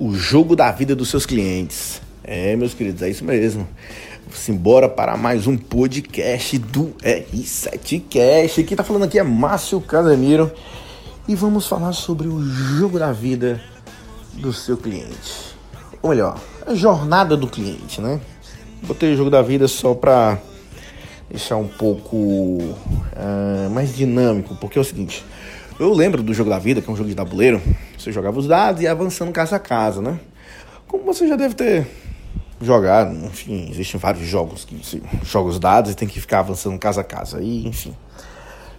o jogo da vida dos seus clientes. É, meus queridos, é isso mesmo. Simbora para mais um podcast do R7Cast. Quem tá falando aqui é Márcio Casemiro e vamos falar sobre o jogo da vida do seu cliente. Ou melhor, a jornada do cliente, né? Botei o jogo da vida só para deixar um pouco uh, mais dinâmico, porque é o seguinte, eu lembro do jogo da vida, que é um jogo de tabuleiro, você jogava os dados e ia avançando casa a casa, né? Como você já deve ter jogado, enfim, existem vários jogos que você joga os dados e tem que ficar avançando casa a casa, e enfim.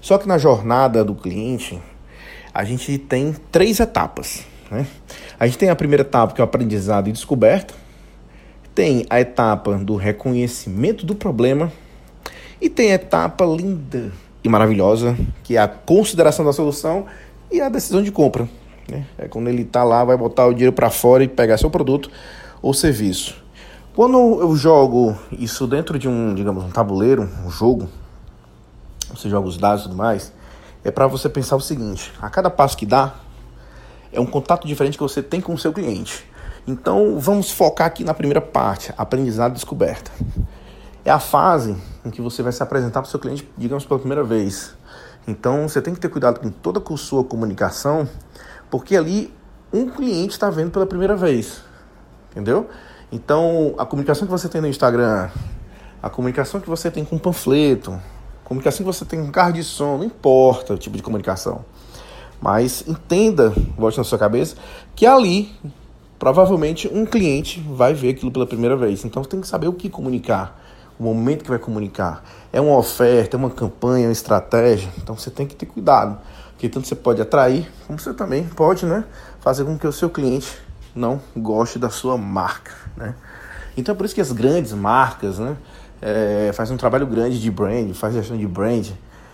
Só que na jornada do cliente, a gente tem três etapas, né? A gente tem a primeira etapa, que é o aprendizado e descoberta, tem a etapa do reconhecimento do problema e tem a etapa linda e maravilhosa, que é a consideração da solução e a decisão de compra. Né? É quando ele está lá, vai botar o dinheiro para fora e pegar seu produto ou serviço. Quando eu jogo isso dentro de um, digamos, um tabuleiro, um jogo, você joga os dados e tudo mais, é para você pensar o seguinte: a cada passo que dá, é um contato diferente que você tem com o seu cliente. Então vamos focar aqui na primeira parte, aprendizado e descoberta. É a fase em que você vai se apresentar para o seu cliente, digamos, pela primeira vez. Então você tem que ter cuidado com toda a sua comunicação, porque ali um cliente está vendo pela primeira vez. Entendeu? Então a comunicação que você tem no Instagram, a comunicação que você tem com panfleto, a comunicação que você tem com carro de som, não importa o tipo de comunicação. Mas entenda, bote na sua cabeça, que ali provavelmente um cliente vai ver aquilo pela primeira vez. Então você tem que saber o que comunicar, o momento que vai comunicar. É uma oferta, é uma campanha, é uma estratégia. Então você tem que ter cuidado. Porque tanto você pode atrair, como você também pode né, fazer com que o seu cliente não goste da sua marca. Né? Então é por isso que as grandes marcas né, é, fazem um trabalho grande de brand, faz gestão de brand,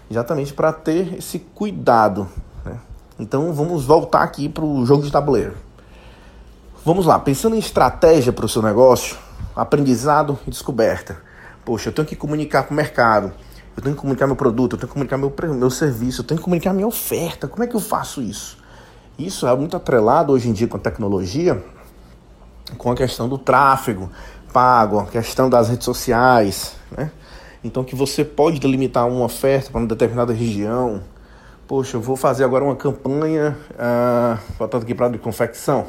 exatamente para ter esse cuidado. Né? Então vamos voltar aqui para o jogo de tabuleiro. Vamos lá, pensando em estratégia para o seu negócio, aprendizado e descoberta. Poxa, eu tenho que comunicar com o mercado, eu tenho que comunicar meu produto, eu tenho que comunicar meu, meu serviço, eu tenho que comunicar minha oferta. Como é que eu faço isso? Isso é muito atrelado hoje em dia com a tecnologia, com a questão do tráfego pago, a questão das redes sociais, né? Então que você pode delimitar uma oferta para uma determinada região. Poxa, eu vou fazer agora uma campanha, uh, voltando aqui para a confecção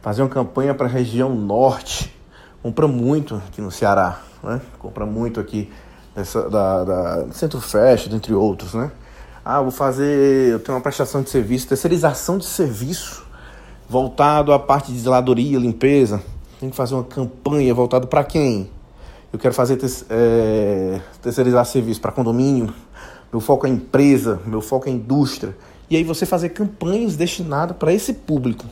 fazer uma campanha para a região norte. Compra muito aqui no Ceará, né? Compra muito aqui nessa, da, da Centro Fest, entre outros, né? Ah, vou fazer, eu tenho uma prestação de serviço, terceirização de serviço voltado à parte de zeladoria, limpeza. Tem que fazer uma campanha voltada para quem? Eu quero fazer é, terceirizar serviço para condomínio. Meu foco é empresa, meu foco é indústria. E aí você fazer campanhas destinadas para esse público.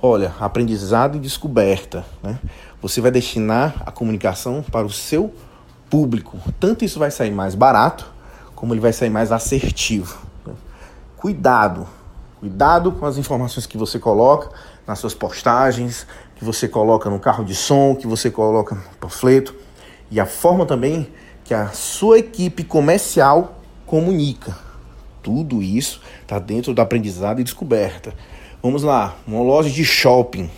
Olha, aprendizado e descoberta. Né? Você vai destinar a comunicação para o seu público. Tanto isso vai sair mais barato, como ele vai sair mais assertivo. Né? Cuidado, cuidado com as informações que você coloca nas suas postagens, que você coloca no carro de som, que você coloca no panfleto e a forma também que a sua equipe comercial comunica. Tudo isso está dentro do aprendizado e descoberta. Vamos lá, uma loja de shopping.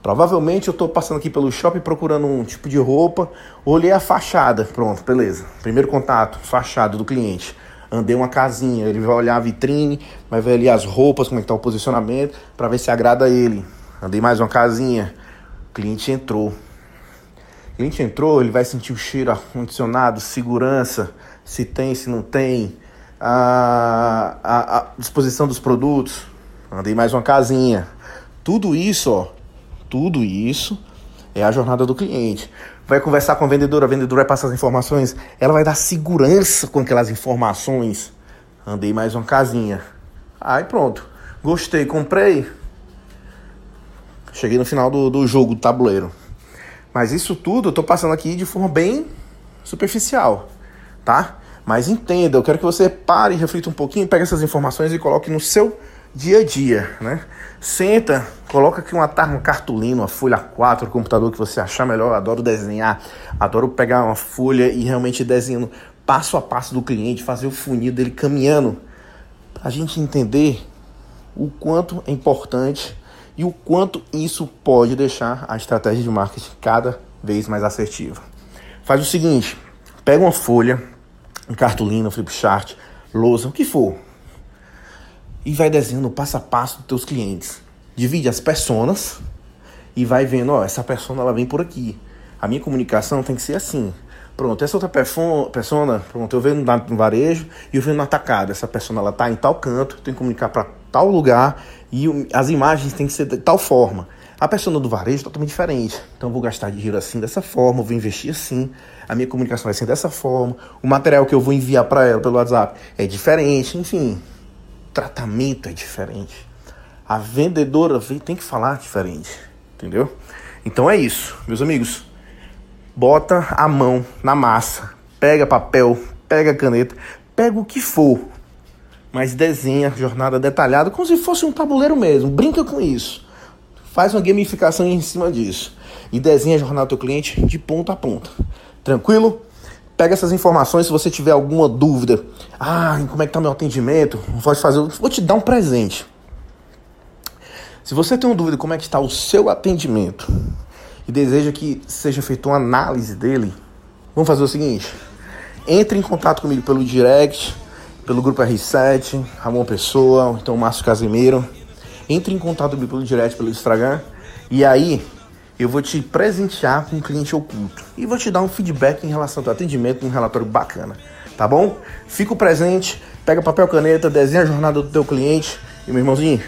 Provavelmente eu estou passando aqui pelo shopping procurando um tipo de roupa, olhei a fachada, pronto, beleza. Primeiro contato, fachada do cliente. Andei uma casinha, ele vai olhar a vitrine, vai ver ali as roupas, como é tá o posicionamento, para ver se agrada a ele. Andei mais uma casinha, o cliente entrou. O cliente entrou, ele vai sentir o cheiro ar-condicionado, segurança, se tem, se não tem, a, a, a disposição dos produtos, andei mais uma casinha. Tudo isso, ó, tudo isso é a jornada do cliente. Vai conversar com a vendedora, a vendedora vai passar as informações, ela vai dar segurança com aquelas informações. Andei mais uma casinha. Aí pronto. Gostei, comprei. Cheguei no final do, do jogo, do tabuleiro. Mas isso tudo eu tô passando aqui de forma bem superficial, tá? Mas entenda, eu quero que você pare, reflita um pouquinho, pegue essas informações e coloque no seu dia a dia, né? Senta, coloca aqui uma, uma cartolina, uma folha 4, computador que você achar melhor. adoro desenhar, adoro pegar uma folha e realmente desenhando passo a passo do cliente, fazer o funil dele caminhando, para a gente entender o quanto é importante e o quanto isso pode deixar a estratégia de marketing cada vez mais assertiva. Faz o seguinte, pega uma folha, um cartolina, um flipchart, lousa, o que for, e vai desenhando passo a passo dos teus clientes. Divide as personas e vai vendo, ó, essa persona ela vem por aqui. A minha comunicação tem que ser assim. Pronto, essa outra persona, pronto, eu vejo no varejo e eu vejo no atacado. Essa persona ela tá em tal canto, tem que comunicar para tal lugar e as imagens têm que ser de tal forma. A persona do varejo é totalmente diferente. Então eu vou gastar dinheiro assim dessa forma, vou investir assim, a minha comunicação vai ser dessa forma, o material que eu vou enviar para ela pelo WhatsApp é diferente, enfim, tratamento é diferente. A vendedora tem que falar diferente, entendeu? Então é isso, meus amigos bota a mão na massa, pega papel, pega caneta, pega o que for, mas desenha jornada detalhada como se fosse um tabuleiro mesmo. Brinca com isso. Faz uma gamificação em cima disso e desenha a jornada do teu cliente de ponta a ponta. Tranquilo? Pega essas informações se você tiver alguma dúvida. Ah, como é que tá meu atendimento? Pode fazer, vou te dar um presente. Se você tem uma dúvida como é que está o seu atendimento, e deseja que seja feita uma análise dele, vamos fazer o seguinte: entre em contato comigo pelo direct, pelo grupo R7, Ramon Pessoa, então Márcio Casimiro. Entre em contato comigo pelo direct, pelo Instagram, e aí eu vou te presentear com um cliente oculto e vou te dar um feedback em relação ao teu atendimento, um relatório bacana, tá bom? Fica presente, pega papel caneta, desenha a jornada do teu cliente e meu irmãozinho,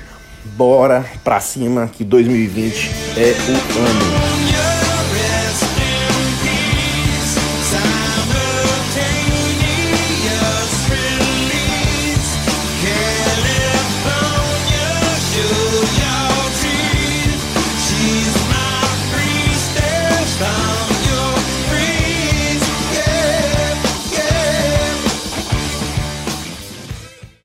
bora pra cima que 2020 é o ano.